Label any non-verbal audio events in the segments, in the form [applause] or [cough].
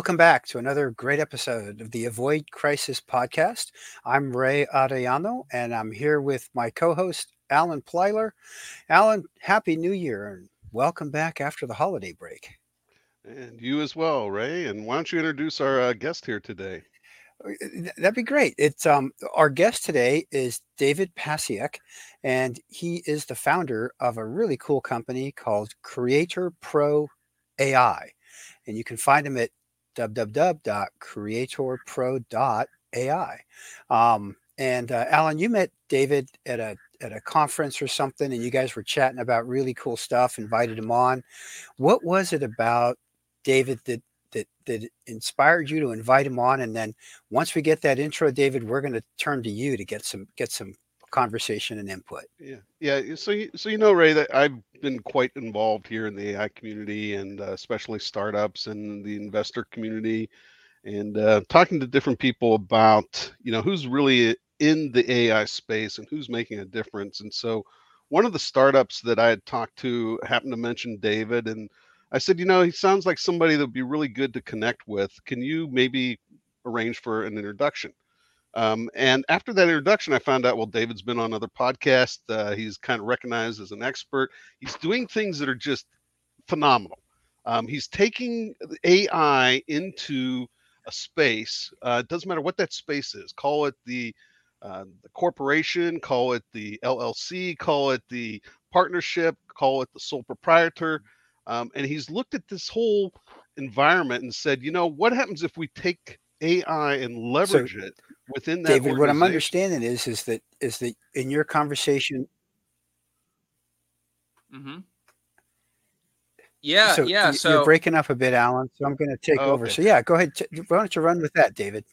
Welcome back to another great episode of the Avoid Crisis podcast. I'm Rey Arellano, and I'm here with my co host, Allen Plyler. Allen, Happy New Year, and welcome back after the holiday break. And you as well, Rey. And why don't you introduce our uh, guest here today? Uh, that'd be great. It's um our guest today is David Passiak, and he is the founder of a really cool company called Creator Pro AI and you can find them at www.creatorpro.ai. Um, and uh, Allen, you met David at a at a conference or something, and you guys were chatting about really cool stuff. Invited him on. What was it about David that that that inspired you to invite him on? And then once we get that intro, David, we're going to turn to you to get some get some conversation and input. Yeah, yeah. So, you, so you know, Rey, that I've been quite involved here in the AI community and uh, especially startups and the investor community, and uh, talking to different people about you know who's really in the AI space and who's making a difference. And so, one of the startups that I had talked to happened to mention David, and I said, you know, he sounds like somebody that would be really good to connect with. Can you maybe arrange for an introduction? Um, and after that introduction, I found out well, David's been on other podcasts. Uh, he's kind of recognized as an expert. He's doing things that are just phenomenal. Um, he's taking AI into a space. Uh, it doesn't matter what that space is. Call it the uh, the corporation, call it the LLC, call it the partnership, call it the sole proprietor. Um, and he's looked at this whole environment and said, you know, what happens if we take AI and leverage so, it within that. David, what I'm understanding is is that is that in your conversation. Mm-hmm. Yeah, so yeah. So you're breaking up a bit, Allen. So I'm going to take oh, over. So yeah, go ahead. Why don't you run with that, David?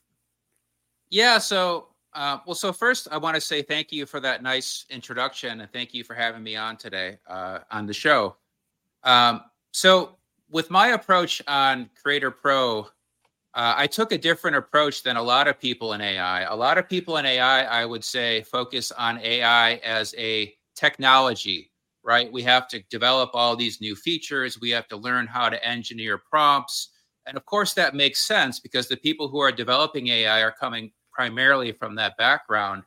Yeah. So uh, well, so first I want to say thank you for that nice introduction, and thank you for having me on today uh, on the show. Um, so with my approach on Creator Pro, uh, I took a different approach than a lot of people in AI. A lot of people in AI, I would say, focus on AI as a technology, right? We have to develop all these new features. We have to learn how to engineer prompts. And of course, that makes sense because the people who are developing AI are coming primarily from that background.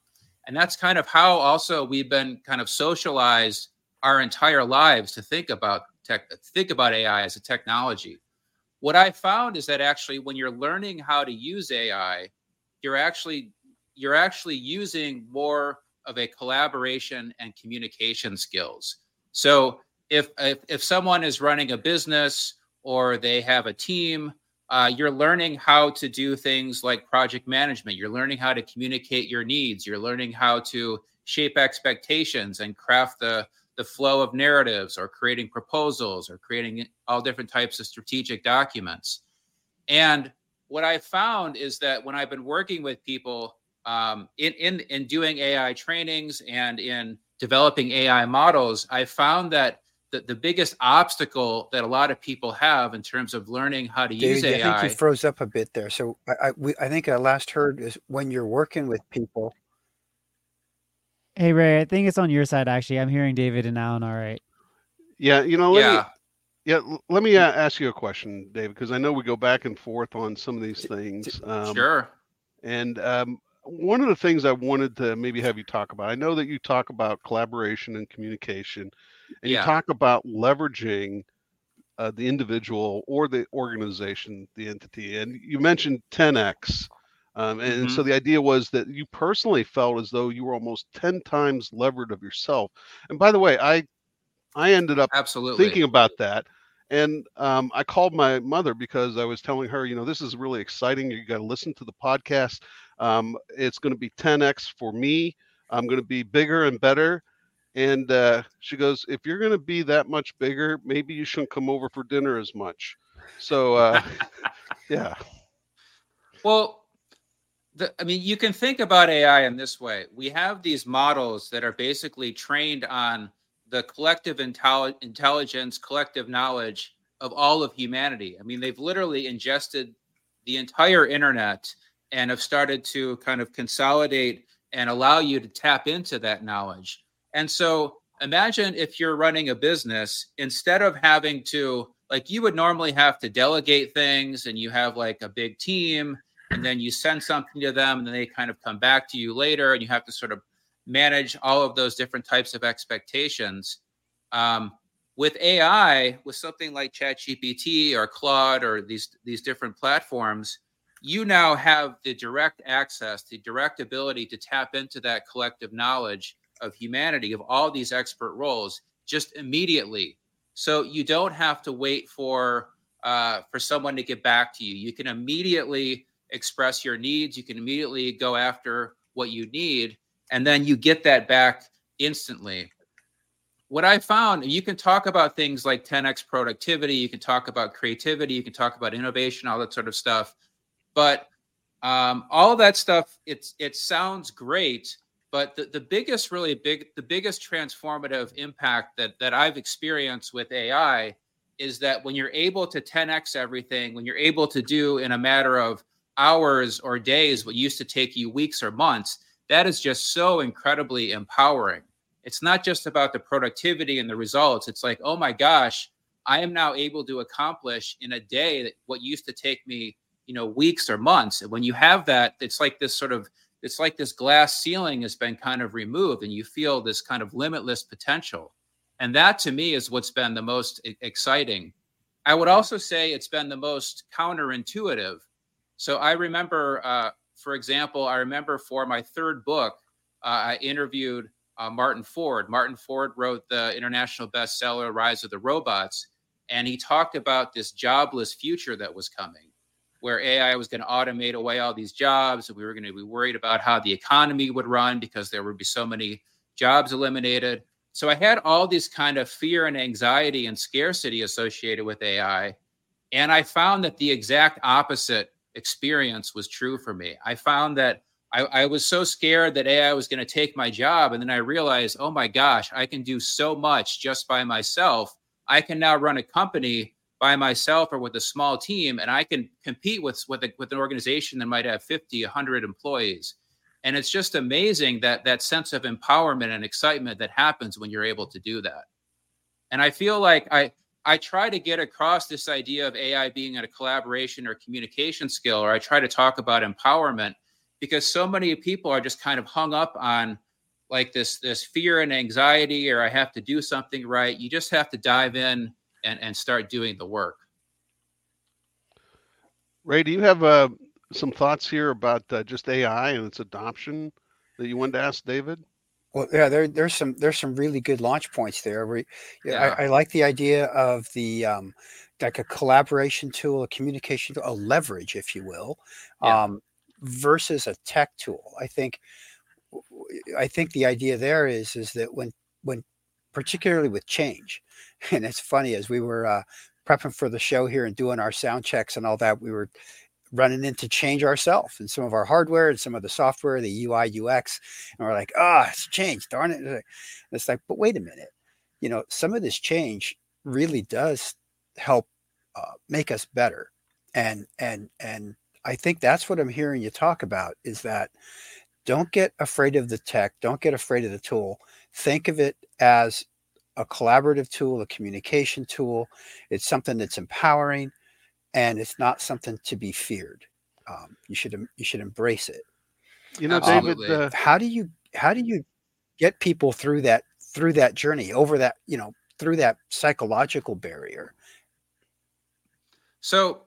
And that's kind of how also we've been kind of socialized our entire lives to think about tech, think about AI as a technology what I found is that actually when you're learning how to use AI, you're actually you're actually using more of a collaboration and communication skills. So if if, if someone is running a business or they have a team, uh, you're learning how to do things like project management. You're learning how to communicate your needs. You're learning how to shape expectations and craft the the flow of narratives or creating proposals or creating all different types of strategic documents. And what I found is that when I've been working with people um, in, in, in doing AI trainings and in developing AI models, I found that the, the biggest obstacle that a lot of people have in terms of learning how to use David, AI. I think you froze up a bit there. So I, I, we, I think I last heard is when you're working with people, Hey Rey, I think it's on your side actually. I'm hearing David and Allen all right. Yeah, you know, let yeah. Me, yeah, let me uh, ask you a question, David, because I know we go back and forth on some of these things. Um, sure. And um, one of the things I wanted to maybe have you talk about, I know that you talk about collaboration and communication, and yeah. you talk about leveraging uh, the individual or the organization, the entity, and you mentioned 10x. Um, and mm-hmm. so the idea was that you personally felt as though you were almost 10 times levered of yourself. And by the way, I I ended up absolutely thinking about that. And um, I called my mother because I was telling her, you know, this is really exciting. You got to listen to the podcast. Um, it's going to be 10x for me. I'm going to be bigger and better. And uh, she goes, if you're going to be that much bigger, maybe you shouldn't come over for dinner as much. So, uh, [laughs] yeah. Well, the, I mean, you can think about AI in this way. We have these models that are basically trained on the collective intelli- intelligence, collective knowledge of all of humanity. I mean, they've literally ingested the entire internet and have started to kind of consolidate and allow you to tap into that knowledge. And so imagine if you're running a business, instead of having to like you would normally have to delegate things and you have like a big team and then you send something to them and then they kind of come back to you later and you have to sort of manage all of those different types of expectations. Um, with ai with something like chatgpt or claude or these these different platforms you now have the direct access the direct ability to tap into that collective knowledge of humanity of all these expert roles just immediately. So you don't have to wait for uh, for someone to get back to you. You can immediately express your needs. You can immediately go after what you need, and then you get that back instantly. What I found, you can talk about things like 10x productivity, you can talk about creativity, you can talk about innovation, all that sort of stuff. But um, all that stuff, it's it sounds great, but the, the biggest, really big, the biggest transformative impact that that I've experienced with AI is that when you're able to 10x everything, when you're able to do in a matter of hours or days what used to take you weeks or months that is just so incredibly empowering. It's not just about the productivity and the results. It's like oh my gosh i am now able to accomplish in a day what used to take me you know weeks or months. And when you have that it's like this sort of it's like this glass ceiling has been kind of removed and you feel this kind of limitless potential. And that to me is what's been the most exciting. I would also say it's been the most counterintuitive so I remember, uh, for example, I remember for my third book, uh, I interviewed uh, Martin Ford. Martin Ford wrote the international bestseller Rise of the Robots, and he talked about this jobless future that was coming, where AI was going to automate away all these jobs, and we were going to be worried about how the economy would run because there would be so many jobs eliminated. So I had all this kind of fear and anxiety and scarcity associated with AI, and I found that the exact opposite experience was true for me. I found that I, I was so scared that AI was going to take my job. And then I realized, oh my gosh, I can do so much just by myself. I can now run a company by myself or with a small team, and I can compete with, with, a, with an organization that might have 50, 100 employees. And it's just amazing that that sense of empowerment and excitement that happens when you're able to do that. And I feel like I, I try to get across this idea of AI being a collaboration or communication skill, or I try to talk about empowerment because so many people are just kind of hung up on like this this fear and anxiety, or I have to do something right. You just have to dive in and, and start doing the work. Rey, do you have uh, some thoughts here about uh, just AI and its adoption that you wanted to ask David? Well, yeah, there, there's some there's some really good launch points there. Where, yeah. I, I, like the idea of the um, like a collaboration tool, a communication tool, a leverage, if you will, yeah. um, versus a tech tool. I think I think the idea there is is that when when particularly with change, [laughs] and it's funny as we were uh, prepping for the show here and doing our sound checks and all that, we were running into change ourselves and some of our hardware and some of the software, the UI, UX. And we're like, ah, oh, it's changed, darn it. it's like, but wait a minute. You know, some of this change really does help uh, make us better. And, and, and I think that's what I'm hearing you talk about is that don't get afraid of the tech. Don't get afraid of the tool. Think of it as a collaborative tool, a communication tool. It's something that's empowering and it's not something to be feared. Um, you should you should embrace it. You know, David, uh, how do you how do you get people through that through that journey over that you know through that psychological barrier? So,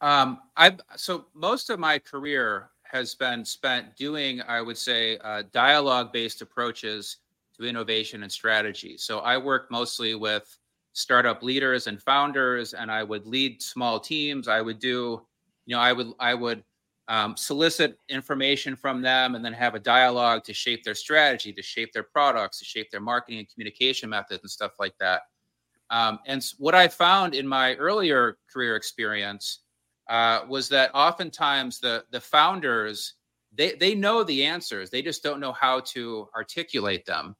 um, I so most of my career has been spent doing, I would say, uh, dialogue based approaches to innovation and strategy. So I work mostly with startup leaders and founders and i would lead small teams. I would do you know i would i would um, solicit information from them and then have a dialogue to shape their strategy to shape their products to shape their marketing and communication methods and stuff like that. Um, and what i found in my earlier career experience uh, was that oftentimes the the founders they they know the answers. They just don't know how to articulate them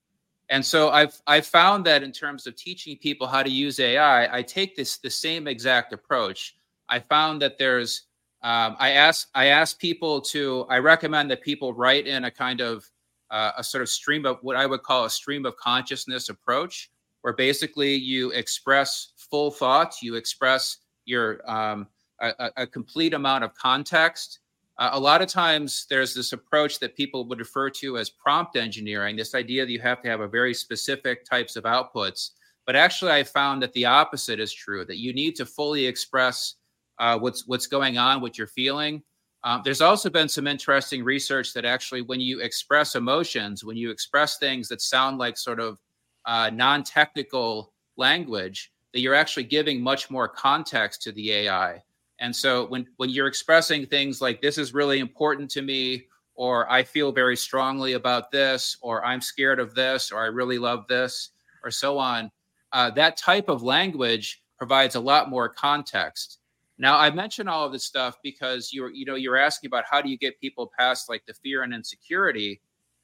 and so I've I've found that in terms of teaching people how to use AI, I take this the same exact approach. I found that there's um, I ask I ask people to I recommend that people write in a kind of uh, a sort of stream of what I would call a stream of consciousness approach, where basically you express full thoughts. You express your um, a, a, complete amount of context. Uh, a lot of times, there's this approach that people would refer to as prompt engineering. This idea that you have to have a very specific types of outputs. But actually, I found that the opposite is true. That you need to fully express uh, what's what's going on, what you're feeling. Um, there's also been some interesting research that actually, when you express emotions, when you express things that sound like sort of uh, non-technical language, that you're actually giving much more context to the AI. And so when when you're expressing things like this is really important to me, or I feel very strongly about this, or I'm scared of this, or I really love this, or so on, uh, that type of language provides a lot more context. Now, I mention all of this stuff because you're, you know, you're asking about how do you get people past like the fear and insecurity.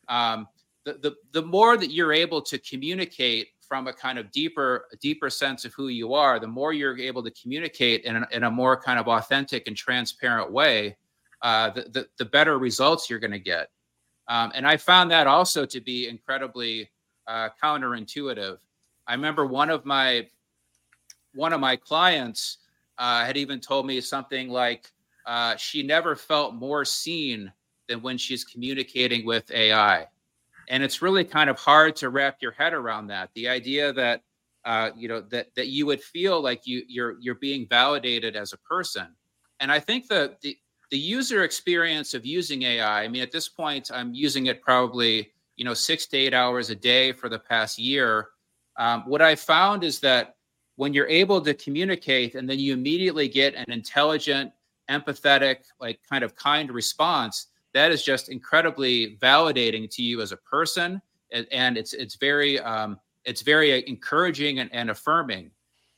Um, the, the the more that you're able to communicate from a kind of deeper deeper sense of who you are, the more you're able to communicate in a, in a more kind of authentic and transparent way, uh, the, the, the better results you're going to get. Um, and I found that also to be incredibly uh, counterintuitive. I remember one of my one of my clients uh, had even told me something like uh, she never felt more seen than when she's communicating with AI, and it's really kind of hard to wrap your head around that. The idea that uh, you know that that you would feel like you you're you're being validated as a person, and I think the the user experience of using AI. I mean, at this point, I'm using it probably you know six to eight hours a day for the past year. Um, what I found is that when you're able to communicate and then you immediately get an intelligent, empathetic, like kind of kind response, that is just incredibly validating to you as a person, and, and it's it's very um, it's very encouraging and, and affirming.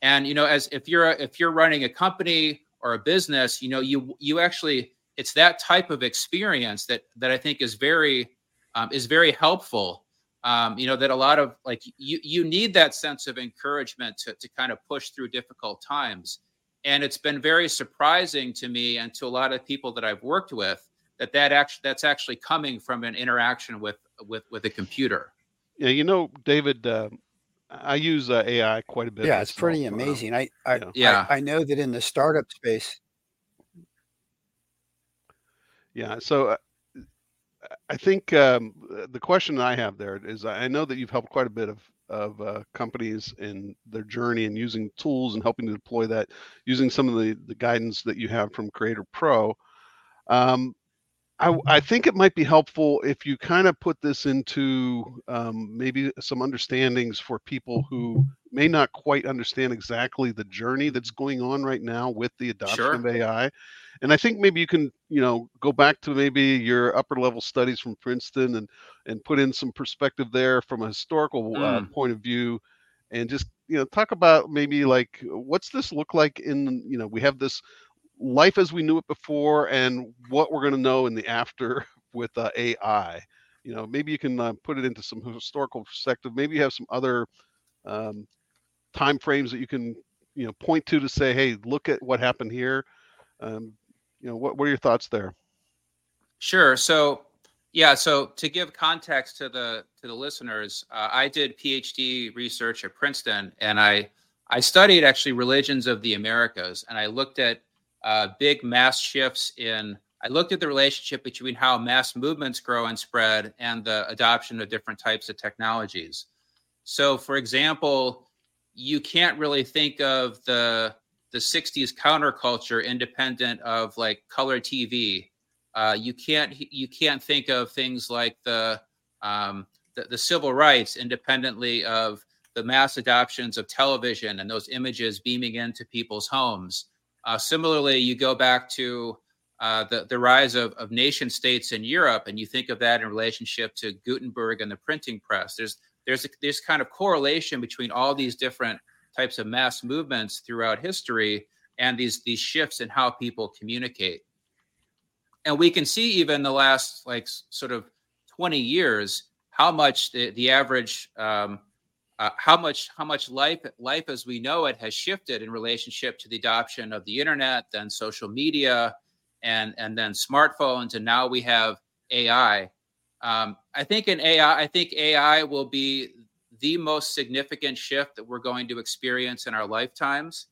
And you know, as if you're a, if you're running a company or a business, you know, you you actually it's that type of experience that that I think is very um, is very helpful um, you know that a lot of like you you need that sense of encouragement to, to kind of push through difficult times and it's been very surprising to me and to a lot of people that i've worked with that that actually that's actually coming from an interaction with with with a computer. Yeah you know david uh, i use uh, ai quite a bit. Yeah it's pretty amazing. I I, yeah. I, I know that in the startup space yeah so uh, I think um, the question I have there is I know that you've helped quite a bit of of uh, companies in their journey and using tools and helping to deploy that using some of the the guidance that you have from Creator Pro. Um, I, I think it might be helpful if you kind of put this into um, maybe some understandings for people who may not quite understand exactly the journey that's going on right now with the adoption Sure. of AI. And I think maybe you can, you know, go back to maybe your upper level studies from Princeton and and put in some perspective there from a historical uh, Mm. point of view, and just you know talk about maybe like what's this look like in you know we have this life as we knew it before and what we're going to know in the after [laughs] with uh, AI. You know, maybe you can uh, put it into some historical perspective. Maybe you have some other um, time frames that you can you know point to to say, hey, look at what happened here. Um, you know, what what are your thoughts there? Sure. So, yeah. So to give context to the to the listeners, uh, I did PhD research at Princeton, and I I studied actually religions of the Americas, and I looked at uh, big mass shifts in. I looked at the relationship between how mass movements grow and spread, and the adoption of different types of technologies. So, for example, you can't really think of the the 60s counterculture independent of like color TV uh, you can't you can't think of things like the, um, the the civil rights independently of the mass adoptions of television and those images beaming into people's homes. Uh, similarly, you go back to uh, the the rise of, of nation states in Europe, and you think of that in relationship to Gutenberg and the printing press. There's there's a, kind of correlation between all these different types of mass movements throughout history and these these shifts in how people communicate and we can see even the last like sort of 20 years how much the, the average um, uh, how much how much life life as we know it has shifted in relationship to the adoption of the internet then social media and and then smartphones and now we have ai um, i think in ai i think ai will be the most significant shift that we're going to experience in our lifetimes.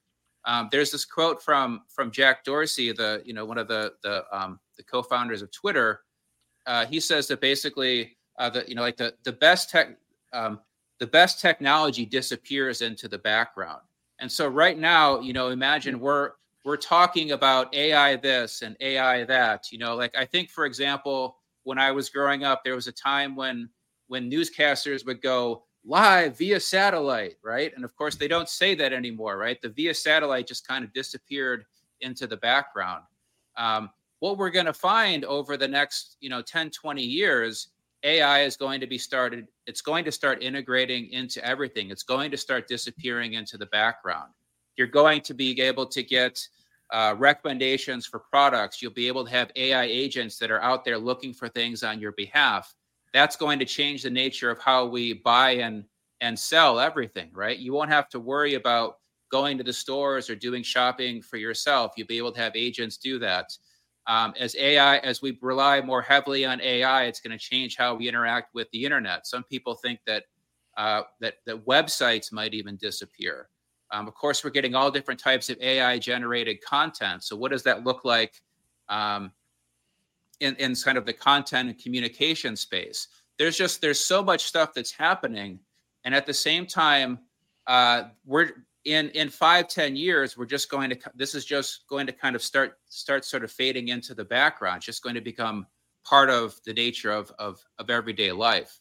Um, there's this quote from from Jack Dorsey, the you know one of the the um, the co-founders of Twitter. Uh, he says that basically uh, the you know like the the best tech um, the best technology disappears into the background. And so right now, you know, imagine we're we're talking about AI this and AI that. You know, like I think for example, when I was growing up, there was a time when when newscasters would go live via satellite, right? And of course, they don't say that anymore, right? The via satellite just kind of disappeared into the background. Um, what we're going to find over the next, you know, 10, 20 years, AI is going to be started, it's going to start integrating into everything. It's going to start disappearing into the background. You're going to be able to get uh, recommendations for products. You'll be able to have AI agents that are out there looking for things on your behalf that's going to change the nature of how we buy and and sell everything right you won't have to worry about going to the stores or doing shopping for yourself you'll be able to have agents do that um, as ai as we rely more heavily on ai it's going to change how we interact with the internet. Some people think that uh, that that websites might even disappear. Um, of course we're getting all different types of ai generated content. So what does that look like um, in, in kind of the content and communication space. There's just there's so much stuff that's happening, and at the same time, uh, we're in in five ten years we're just going to this is just going to kind of start start sort of fading into the background. It's just going to become part of the nature of of, of everyday life.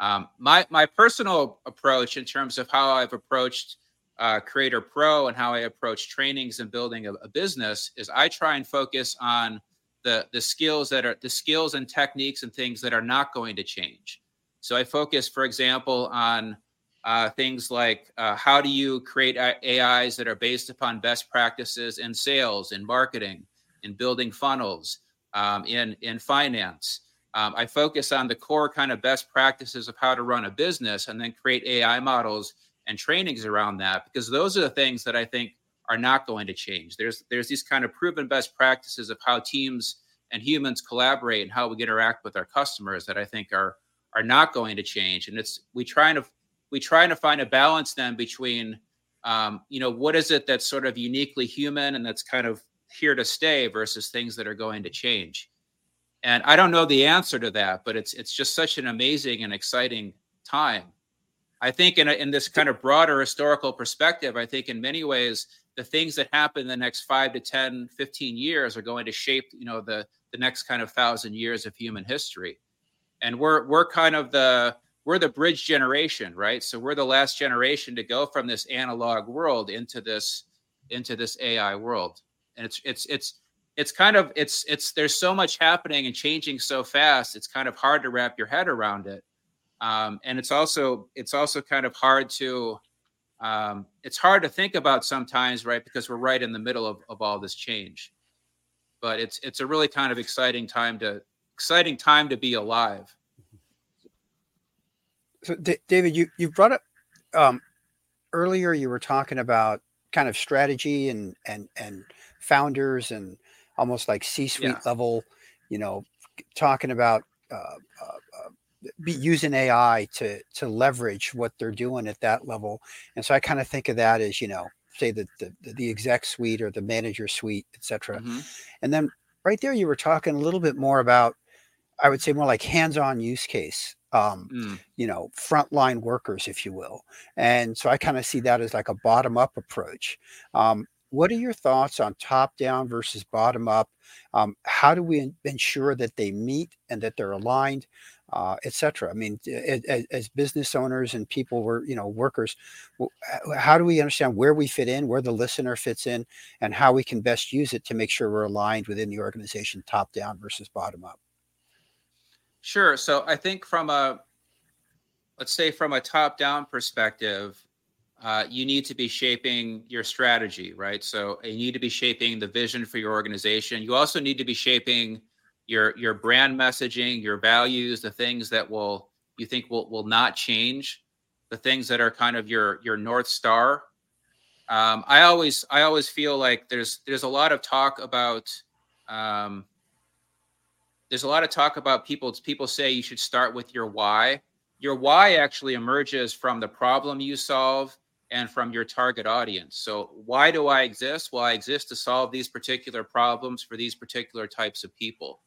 Um, my my personal approach in terms of how I've approached uh, Creator Pro and how I approach trainings and building a, a business is I try and focus on the the skills that are the skills and techniques and things that are not going to change. So I focus, for example, on uh, things like uh, how do you create AIs that are based upon best practices in sales, in marketing, in building funnels, um, in in finance. Um, I focus on the core kind of best practices of how to run a business, and then create AI models and trainings around that because those are the things that I think are not going to change. There's there's these kind of proven best practices of how teams and humans collaborate and how we interact with our customers that I think are are not going to change. And it's we trying to we trying to find a balance then between um, you know what is it that's sort of uniquely human and that's kind of here to stay versus things that are going to change. And I don't know the answer to that, but it's it's just such an amazing and exciting time. I think in a, in this kind of broader historical perspective, I think in many ways the things that happen in the next five to 10, 15 years are going to shape, you know, the, the next kind of thousand years of human history. And we're, we're kind of the, we're the bridge generation, right? So we're the last generation to go from this analog world into this, into this AI world. And it's, it's, it's, it's kind of, it's, it's, there's so much happening and changing so fast. It's kind of hard to wrap your head around it. Um, and it's also, it's also kind of hard to, um, it's hard to think about sometimes, right? Because we're right in the middle of, of all this change. But it's it's a really kind of exciting time to exciting time to be alive. So, D- David, you you brought up um, earlier. You were talking about kind of strategy and and and founders and almost like C-suite yeah. level. You know, talking about uh, uh, uh be using AI to to leverage what they're doing at that level. And so I kind of think of that as, you know, say the the, the exec suite or the manager suite, etc. Mm-hmm. And then right there you were talking a little bit more about I would say more like hands-on use case. Um, mm. you know, frontline workers, if you will. And so I kind of see that as like a bottom-up approach. Um, what are your thoughts on top down versus bottom up? Um, how do we ensure that they meet and that they're aligned? uh, etc. I mean, as, as, business owners and people were, you know, workers, how do we understand where we fit in, where the listener fits in, and how we can best use it to make sure we're aligned within the organization, top down versus bottom up? Sure. So I think from a, let's say from a top down perspective, uh, you need to be shaping your strategy, right? So you need to be shaping the vision for your organization. You also need to be shaping your your brand messaging, your values, the things that will you think will will not change, the things that are kind of your your north star. Um, I always I always feel like there's there's a lot of talk about um, there's a lot of talk about people people say you should start with your why your why actually emerges from the problem you solve and from your target audience. So, why do I exist? Well, I exist to solve these particular problems for these particular types of people.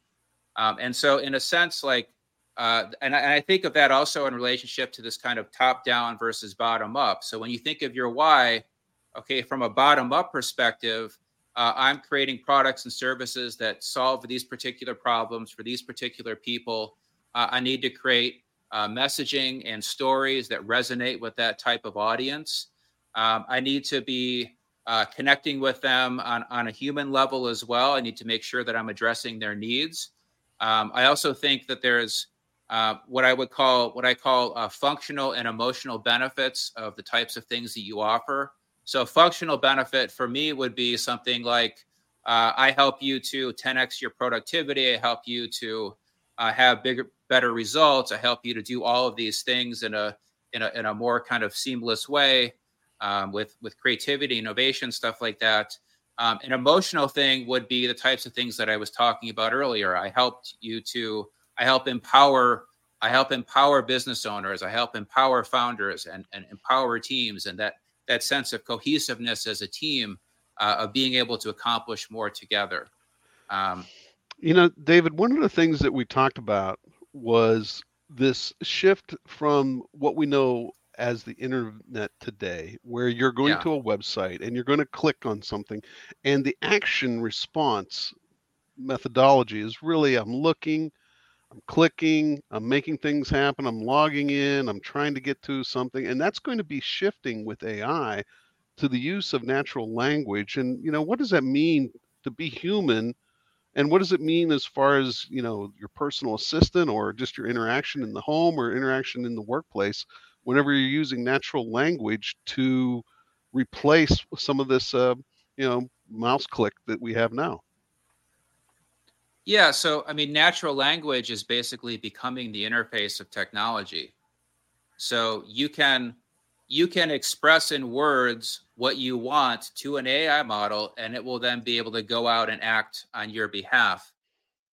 Um, and so, in a sense, like, uh, and, I, and I think of that also in relationship to this kind of top down versus bottom up. So, when you think of your why, okay, from a bottom up perspective, uh, I'm creating products and services that solve these particular problems for these particular people. Uh, I need to create uh, messaging and stories that resonate with that type of audience. Um, I need to be uh, connecting with them on, on a human level as well. I need to make sure that I'm addressing their needs. Um, I also think that there's uh, what I would call what I call uh, functional and emotional benefits of the types of things that you offer. So, functional benefit for me would be something like uh, I help you to 10x your productivity. I help you to uh, have bigger, better results. I help you to do all of these things in a in a, in a more kind of seamless way um, with with creativity, innovation, stuff like that. Um, an emotional thing would be the types of things that I was talking about earlier. I helped you to I help empower I help empower business owners. I help empower founders and, and empower teams, and that that sense of cohesiveness as a team uh, of being able to accomplish more together. Um, you know, David, one of the things that we talked about was this shift from what we know as the internet today, where you're going yeah. to a website and you're going to click on something, and the action response methodology is really I'm looking, I'm clicking, I'm making things happen, I'm logging in, I'm trying to get to something, and that's going to be shifting with AI to the use of natural language. And you know, what does that mean to be human? And what does it mean as far as you know your personal assistant or just your interaction in the home or interaction in the workplace? Whenever you're using natural language to replace some of this, uh, you know, mouse click that we have now. Yeah, so I mean, natural language is basically becoming the interface of technology. So you can you can express in words what you want to an AI model, and it will then be able to go out and act on your behalf.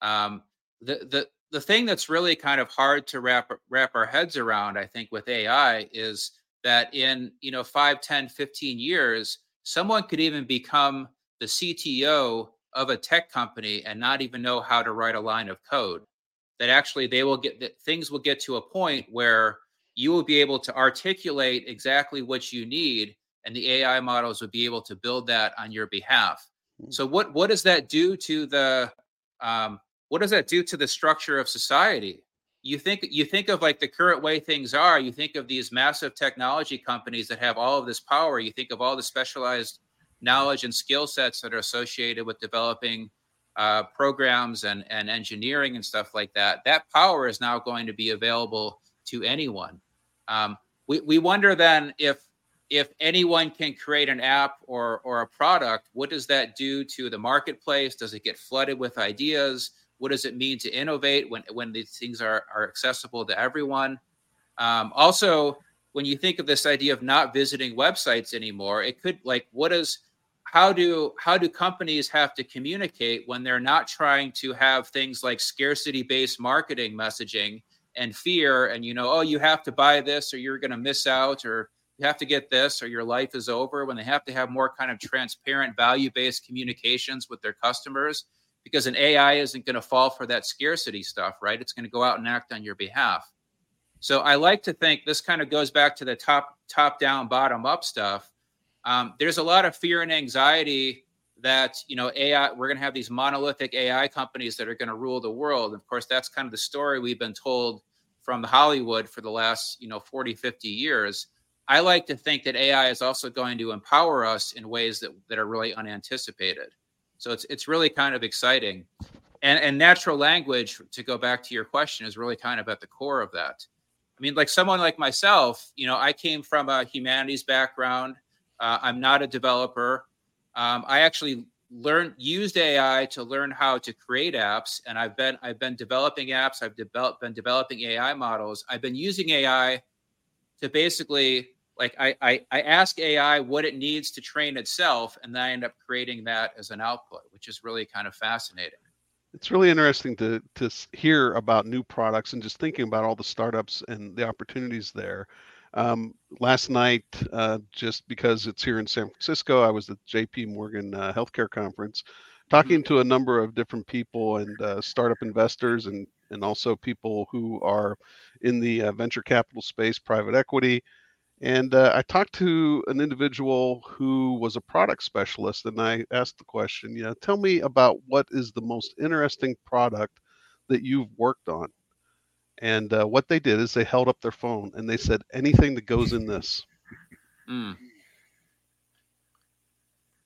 Um, the the the thing that's really kind of hard to wrap wrap our heads around, I think, with AI is that in you know 5 10 15 years someone could even become the cto of a tech company and not even know how to write a line of code that actually they will get that things will get to a point where you will be able to articulate exactly what you need and the ai models will be able to build that on your behalf hmm. so what what does that do to the um, what does that do to the structure of society you think you think of like the current way things are you think of these massive technology companies that have all of this power you think of all the specialized knowledge and skill sets that are associated with developing uh, programs and, and engineering and stuff like that, that power is now going to be available to anyone. Um, we, we wonder then if if anyone can create an app or or a product, what does that do to the marketplace? Does it get flooded with ideas? What does it mean to innovate when when these things are are accessible to everyone? Um, also, when you think of this idea of not visiting websites anymore, it could like what is how do how do companies have to communicate when they're not trying to have things like scarcity based marketing messaging and fear and you know oh you have to buy this or you're going to miss out or you have to get this or your life is over when they have to have more kind of transparent value based communications with their customers because an AI isn't going to fall for that scarcity stuff right? It's going to go out and act on your behalf. So i like to think this kind of goes back to the top top down bottom up stuff um, there's a lot of fear and anxiety that you know AI we're going to have these monolithic AI companies that are going to rule the world. Of course, that's kind of the story we've been told from Hollywood for the last you know 40 50 years. I like to think that AI is also going to empower us in ways that that are really unanticipated. So it's it's really kind of exciting. And and natural language to go back to your question is really kind of at the core of that. I mean like someone like myself, you know, I came from a humanities background. Uh, I'm not a developer. Um, I actually learned used AI to learn how to create apps, and I've been I've been developing apps. I've developed been developing AI models. I've been using AI to basically like I, I I ask AI what it needs to train itself, and then I end up creating that as an output, which is really kind of fascinating. it's really interesting to to hear about new products and just thinking about all the startups and the opportunities there. Um, last night, uh, just because it's here in San Francisco, I was at J.P. Morgan uh, Healthcare Conference, talking to a number of different people and uh, startup investors and and also people who are in the uh, venture capital space, private equity. And uh, I talked to an individual who was a product specialist, and I asked the question, you know, tell me about what is the most interesting product that you've worked on. And uh, what they did is they held up their phone and they said, anything that goes in this. Mm.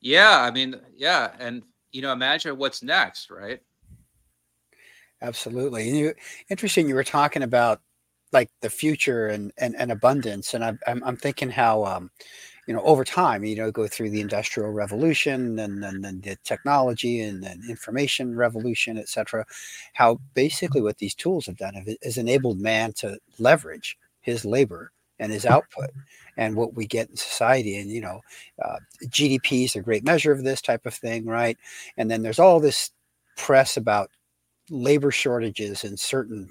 Yeah, I mean, yeah, and you know, imagine what's next, right? Absolutely. And you, interesting. You were talking about like the future and and, and abundance, and I'm I'm, I'm thinking how um, you know over time you know go through the industrial revolution and then, then the technology and then information revolution etc how basically what these tools have done is enabled man to leverage his labor and his output and what we get in society. And you know uh, gdp is a great measure of this type of thing right? And then there's all this press about labor shortages in certain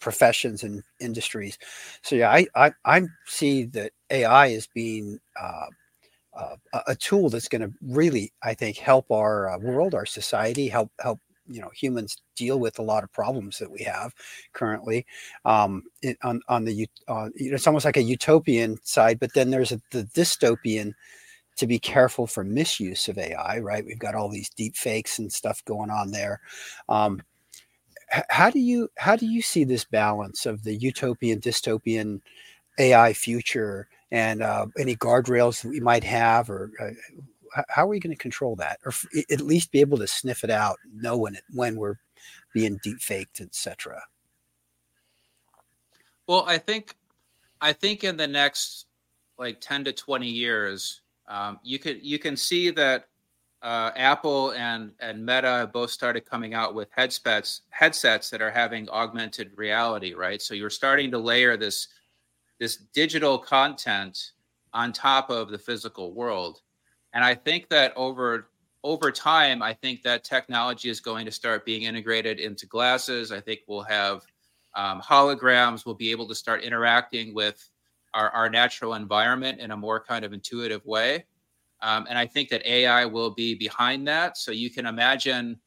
professions and industries. So yeah, I I, I see that AI as being uh, uh, a tool that's going to really, I think, help our uh, world, our society, help help you know humans deal with a lot of problems that we have currently. Um, on on the uh, it's almost like a utopian side, but then there's a, the dystopian to be careful for misuse of AI, right? We've got all these deep fakes and stuff going on there. Um, how do you how do you see this balance of the utopian dystopian AI future and uh, any guardrails that we might have, or uh, how are we going to control that, or f- at least be able to sniff it out, know when it when we're being deep faked, etc. Well, I think I think in the next like ten to twenty years, um, you could you can see that uh, Apple and and Meta both started coming out with headsets headsets that are having augmented reality, right? So you're starting to layer this this digital content on top of the physical world, and I think that over over time, I think that technology is going to start being integrated into glasses. I think we'll have um, holograms. We'll be able to start interacting with our, our natural environment in a more kind of intuitive way. Um, and I think that AI will be behind that. So you can imagine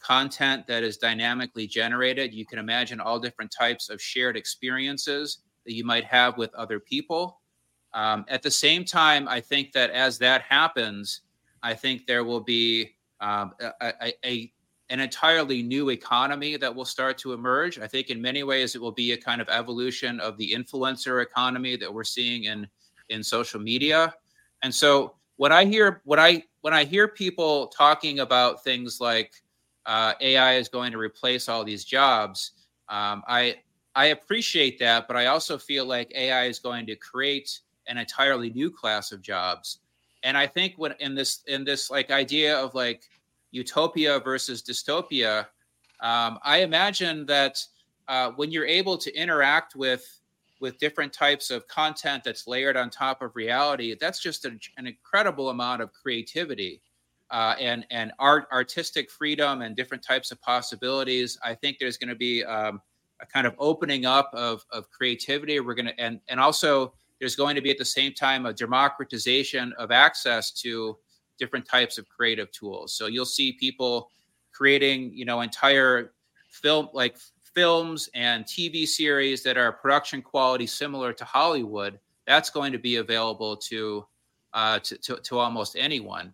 content that is dynamically generated. You can imagine all different types of shared experiences that you might have with other people. Um, at the same time, I think that as that happens, I think there will be um, a, a, a, an entirely new economy that will start to emerge. I think in many ways it will be a kind of evolution of the influencer economy that we're seeing in in social media. And so when I hear what I when I hear people talking about things like uh, AI is going to replace all these jobs, um, I I appreciate that, but I also feel like AI is going to create an entirely new class of jobs. And I think when in this in this like idea of like utopia versus dystopia, um, I imagine that uh, when you're able to interact with with different types of content that's layered on top of reality, that's just an, an incredible amount of creativity uh, and and art, artistic freedom, and different types of possibilities. I think there's going to be um, a kind of opening up of of creativity. We're going to and and also there's going to be at the same time a democratization of access to different types of creative tools. So you'll see people creating, you know, entire film like films and TV series that are production quality similar to Hollywood, that's going to be available to uh, to, to, to, almost anyone.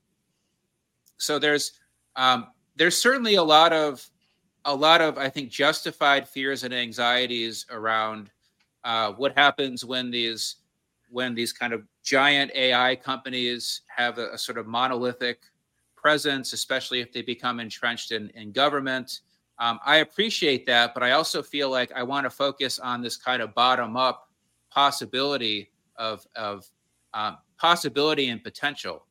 So there's um, there's certainly a lot of a lot of I think justified fears and anxieties around uh, what happens when these when these kind of giant AI companies have a, a sort of monolithic presence, especially if they become entrenched in, in government. Um, I appreciate that, but I also feel like I want to focus on this kind of bottom up possibility of of um, possibility and potential.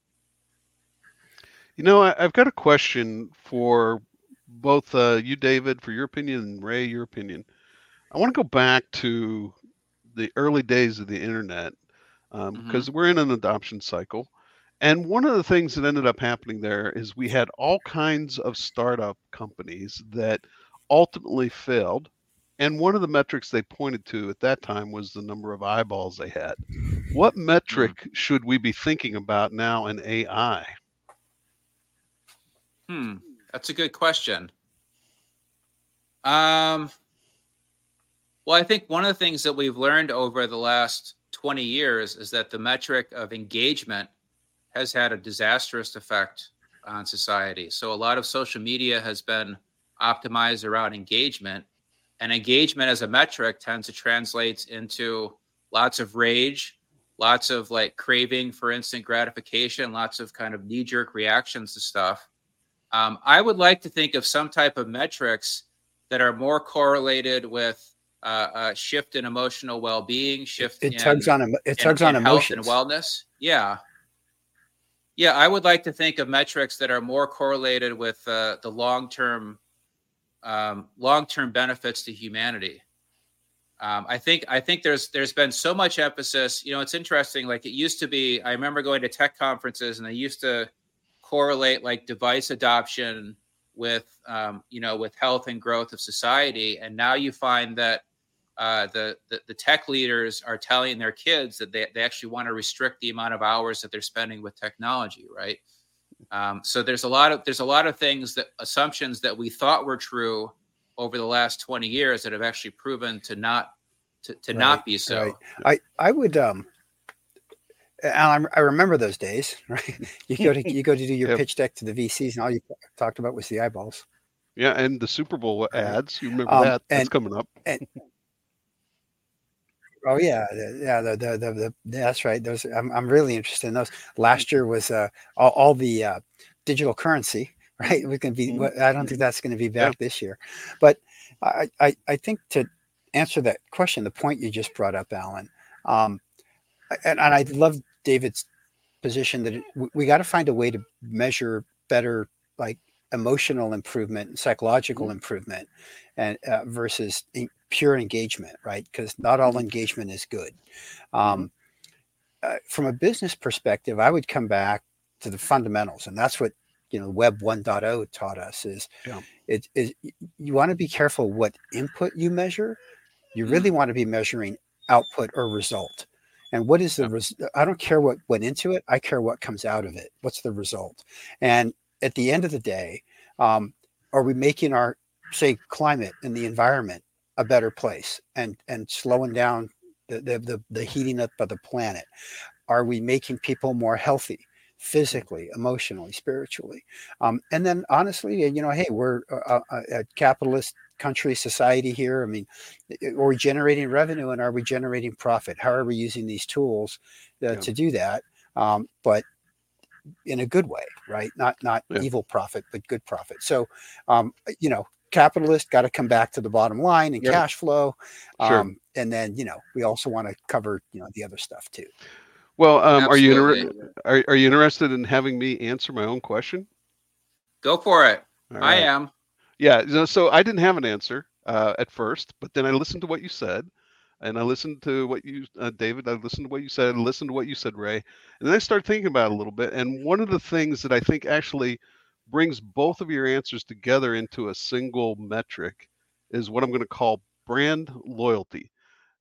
You know, I, have got a question for both uh, you, David, for your opinion, and Rey, your opinion. I want to go back to the early days of the internet because um, mm-hmm. we're in an adoption cycle, And one of the things that ended up happening there is we had all kinds of startup companies that ultimately failed. And one of the metrics they pointed to at that time was the number of eyeballs they had. What metric mm. should we be thinking about now in AI? Hmm, that's a good question. Um, well, I think one of the things that we've learned over the last 20 years is that the metric of engagement has had a disastrous effect on society. So a lot of social media has been optimized around engagement, and engagement as a metric tends to translate into lots of rage, lots of like craving for instant gratification, lots of kind of knee jerk reactions to stuff. Um, I would like to think of some type of metrics that are more correlated with uh, uh, shift in emotional well being, shift. It, it tugs on it tugs in, on in emotions and wellness. Yeah, yeah, I would like to think of metrics that are more correlated with uh, the long term um, long term benefits to humanity. Um, I think I think there's there's been so much emphasis. You know, it's interesting. Like it used to be. I remember going to tech conferences, and they used to correlate like device adoption with um, you know with health and growth of society. And now you find that uh, the, the, the tech leaders are telling their kids that they, they actually want to restrict the amount of hours that they're spending with technology right um, so there's a lot of there's a lot of things that assumptions that we thought were true over the last 20 years that have actually proven to not to, to right, not be so right. i i would um and I remember those days, [laughs] right? You go to [laughs] you go to do your yep. pitch deck to the VCs, and all you talked about was the eyeballs. Yeah, and the Super Bowl [laughs] ads. You remember um, that? That's and, coming up. And, Oh yeah, yeah. The, the the, the that's right. Those I'm I'm really interested in those. Last year was uh all, all the uh, digital currency, right? We can be. Mm-hmm. I don't think that's going to be back yeah. this year, but I, I I think to answer that question, the point you just brought up, Allen, um, and, and I love David's position that we got to find a way to measure better, like emotional improvement, and psychological mm-hmm. improvement, and uh, versus pure engagement, right? Because not all mm-hmm. engagement is good. Um, mm-hmm. uh, from a business perspective, I would come back to the fundamentals, and that's what you know Web 1.0 taught us. Is yeah. it is you want to be careful what input you measure. You really want to be measuring output or result. And what is the res- I don't care what went into it. I care what comes out of it. What's the result? And at the end of the day, um, are we making our say climate and the environment a better place and and slowing down the, the the, the heating up of the planet are we making people more healthy physically emotionally spiritually um, and then honestly you know hey we're a, a, capitalist country society here i mean are we generating revenue and are we generating profit how are we using these tools uh, yeah. to do that um, but in a good way right not not yeah. evil profit but good profit so um, you know capitalist got to come back to the bottom line and yep. cash flow sure. um, and then you know we also want to cover you know the other stuff too well um, are you inter- are, are you interested in having me answer my own question go for it right. i am yeah so i didn't have an answer uh, at first but then i listened to what you said and I listened to what you, uh, David. I listened to what you said. I listened to what you said, Rey. And then I started thinking about it a little bit. And one of the things that I think actually brings both of your answers together into a single metric is what I'm going to call brand loyalty.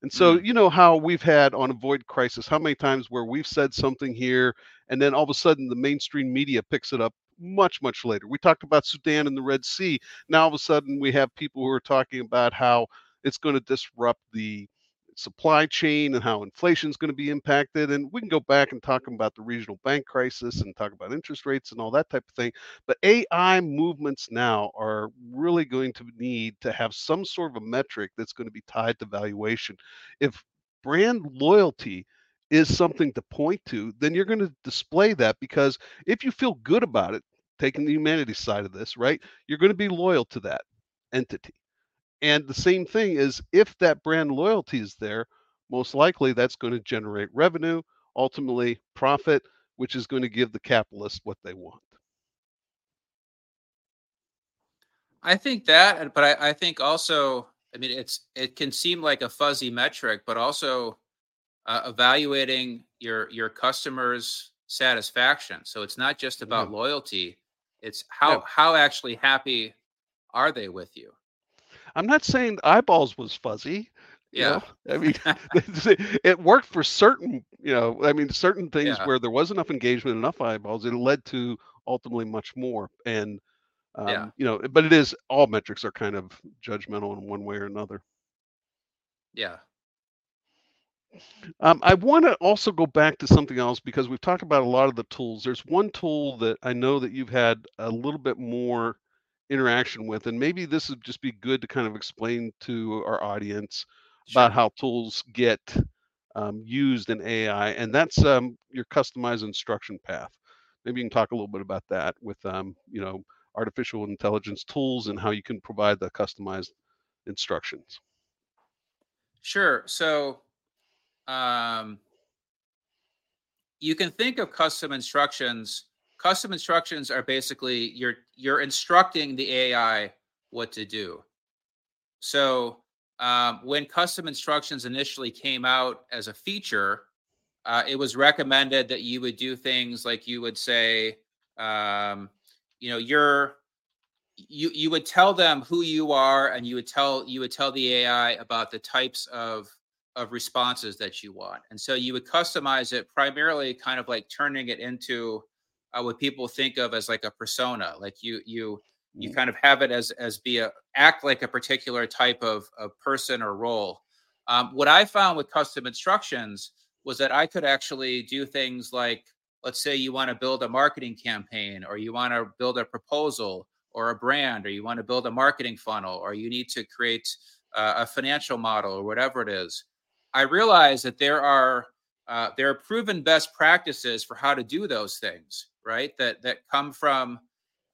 And so, mm. you know how we've had on Avoid Crisis, how many times where we've said something here and then all of a sudden the mainstream media picks it up much, much later. We talked about Sudan and the Red Sea. Now all of a sudden we have people who are talking about how it's going to disrupt the supply chain and how inflation is going to be impacted. And we can go back and talk about the regional bank crisis and talk about interest rates and all that type of thing. But AI movements now are really going to need to have some sort of a metric that's going to be tied to valuation. If brand loyalty is something to point to, then you're going to display that because if you feel good about it, taking the humanities side of this, right, you're going to be loyal to that entity. And the same thing is if that brand loyalty is there, most likely that's going to generate revenue, ultimately profit, which is going to give the capitalist what they want. I think that, but I, I think also, I mean, it's it can seem like a fuzzy metric, but also uh, evaluating your your customers' satisfaction. So it's not just about loyalty; it's how Yeah. how actually happy are they with you? I'm not saying eyeballs was fuzzy. you Yeah. know? I mean, [laughs] [laughs] it worked for certain, you know, I mean, certain things Yeah. where there was enough engagement, enough eyeballs, it led to ultimately much more. And, um, Yeah. you know, but it is all metrics are kind of judgmental in one way or another. Yeah. Um, I want to also go back to something else because we've talked about a lot of the tools. There's one tool that I know that you've had a little bit more interaction with, and maybe this would just be good to kind of explain to our audience about how tools get um, used in AI, and that's um, your customized instruction path. Maybe you can talk a little bit about that with um, you know artificial intelligence tools and how you can provide the customized instructions. Sure. So, um, you can think of custom instructions. Custom instructions are basically you're you're instructing the AI what to do. So, um, when custom instructions initially came out as a feature, uh, it was recommended that you would do things like you would say, um, you know, you're you you would tell them who you are and you would tell you would tell the AI about the types of of responses that you want. And so you would customize it primarily kind of like turning it into uh, what people think of as like a persona. Like you you you Mm. kind of have it as as be a act like a particular type of, of person or role. Um, what I found with custom instructions was that I could actually do things like let's say you want to build a marketing campaign or you want to build a proposal or a brand or you want to build a marketing funnel or you need to create uh, a financial model or whatever it is i realize that there are uh, there are proven best practices for how to do those things right that that come from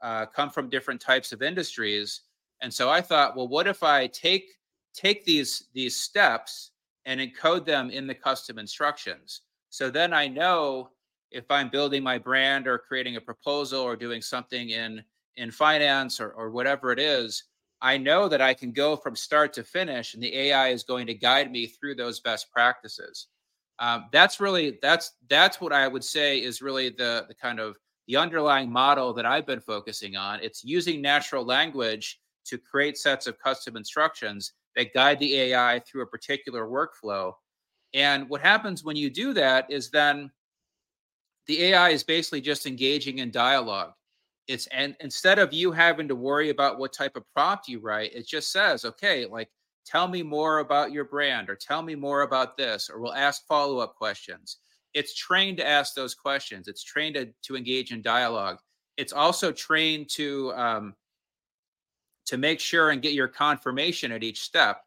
uh, come from different types of industries. And so i thought well what if i take take these these steps and encode them in the custom instructions? So then i know if i'm building my brand or creating a proposal or doing something in in finance or, or whatever it is, I know that I can go from start to finish, and the AI is going to guide me through those best practices. Um, that's really that's that's what I would say is really the the kind of the underlying model that I've been focusing on. It's using natural language to create sets of custom instructions that guide the AI through a particular workflow. And what happens when you do that is then the AI is basically just engaging in dialogue it's and instead of you having to worry about what type of prompt you write it just says okay like tell me more about your brand or tell me more about this or we'll ask follow-up questions. It's trained to ask those questions. It's trained to, to engage in dialogue. It's also trained to um, to make sure and get your confirmation at each step.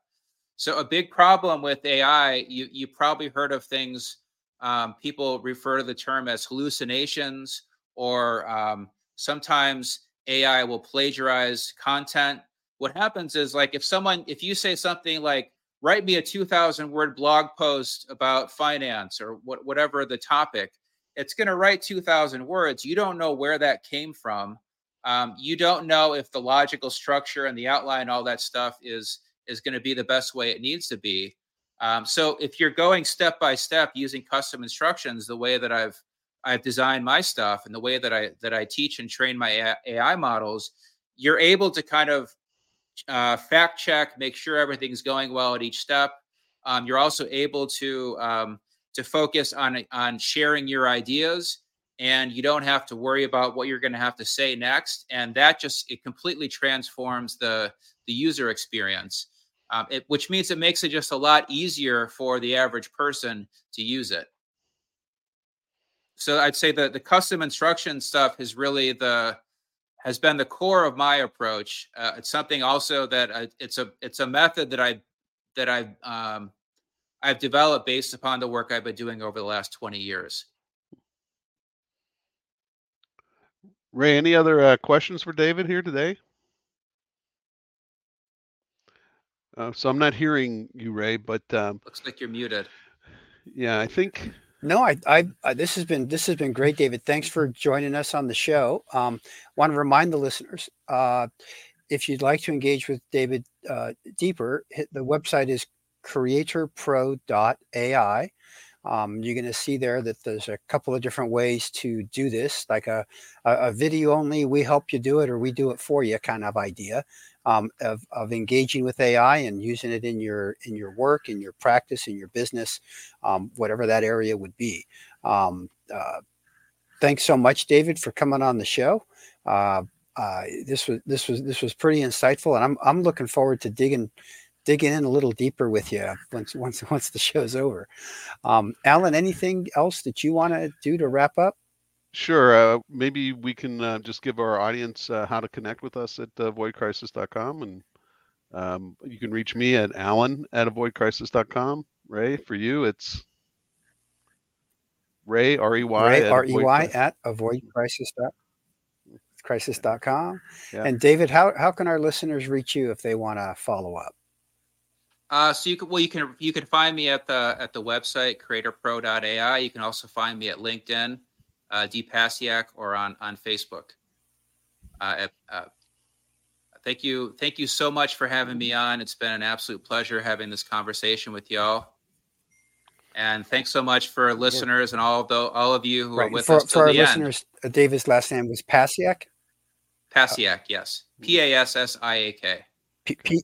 So a big problem with ai you you probably heard of things um, people refer to the term as hallucinations or um, sometimes AI will plagiarize content. What happens is like if someone if you say something like write me a 2000 word blog post about finance or what, whatever the topic, it's going to write 2000 words. You don't know where that came from. Um, you don't know if the logical structure and the outline, all that stuff is is going to be the best way it needs to be. Um, so if you're going step by step using custom instructions, the way that I've I've designed my stuff and the way that I that I teach and train my AI models, you're able to kind of uh, fact check, make sure everything's going well at each step. Um, you're also able to um, to focus on on sharing your ideas, and you don't have to worry about what you're going to have to say next. And that just it completely transforms the the user experience, um, it, which means it makes it just a lot easier for the average person to use it so I'd say that the custom instruction stuff is really the has been the core of my approach. Uh, it's something also that I, it's a it's a method that I that I've um, I've developed based upon the work I've been doing over the last twenty years. Rey, any other uh, questions for David here today? Uh, so I'm not hearing you, Rey, but um, Looks like you're muted. yeah, I think No, I, I, I, this has been this has been great, David. Thanks for joining us on the show. Um, want to remind the listeners, uh, if you'd like to engage with David uh, deeper, the website is creatorpro.ai. Um, you're going to see there that there's a couple of different ways to do this, like a, a, video only, we help you do it or we do it for you kind of idea um, of, of engaging with AI and using it in your in your work, in your practice, in your business, um, whatever that area would be. Um, uh, thanks so much, David, for coming on the show. Uh, uh, this was this was this was pretty insightful, and I'm I'm looking forward to digging digging in a little deeper with you once once [laughs] once the show's over. Um, Allen, anything else that you want to do to wrap up? Sure. Uh, maybe we can uh, just give our audience uh, how to connect with us at avoidcrisis.com, and um, you can reach me at Allen at avoidcrisis.com. Rey, for you, it's Rey R E Y Rey R E Y at avoidcrisis.com crisis.com. Yeah. And David, how, how can our listeners reach you if they want to follow up? Uh, so you can well you can you can find me at the at the website creatorpro.ai. You can also find me at LinkedIn, uh, Passiak, or on on Facebook. Uh, uh, thank you thank you so much for having me on. It's been an absolute pleasure having this conversation with y'all. And thanks so much for listeners and all of the all of you who right. are with for, us. For our listeners, David's last name was Passiak. Passiak, yes, P A S S I A K. P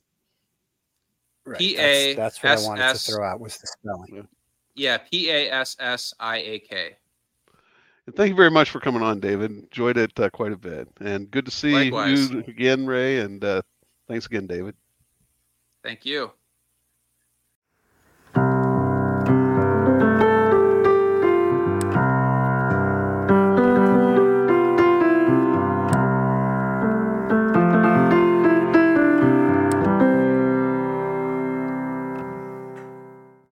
P A. That's what I wanted to throw out was the spelling. Yeah, P A S S I A K. Thank you very much for coming on, David. Enjoyed it uh, quite a bit, and good to see Likewise. you again, Rey. And uh, thanks again, David. Thank you.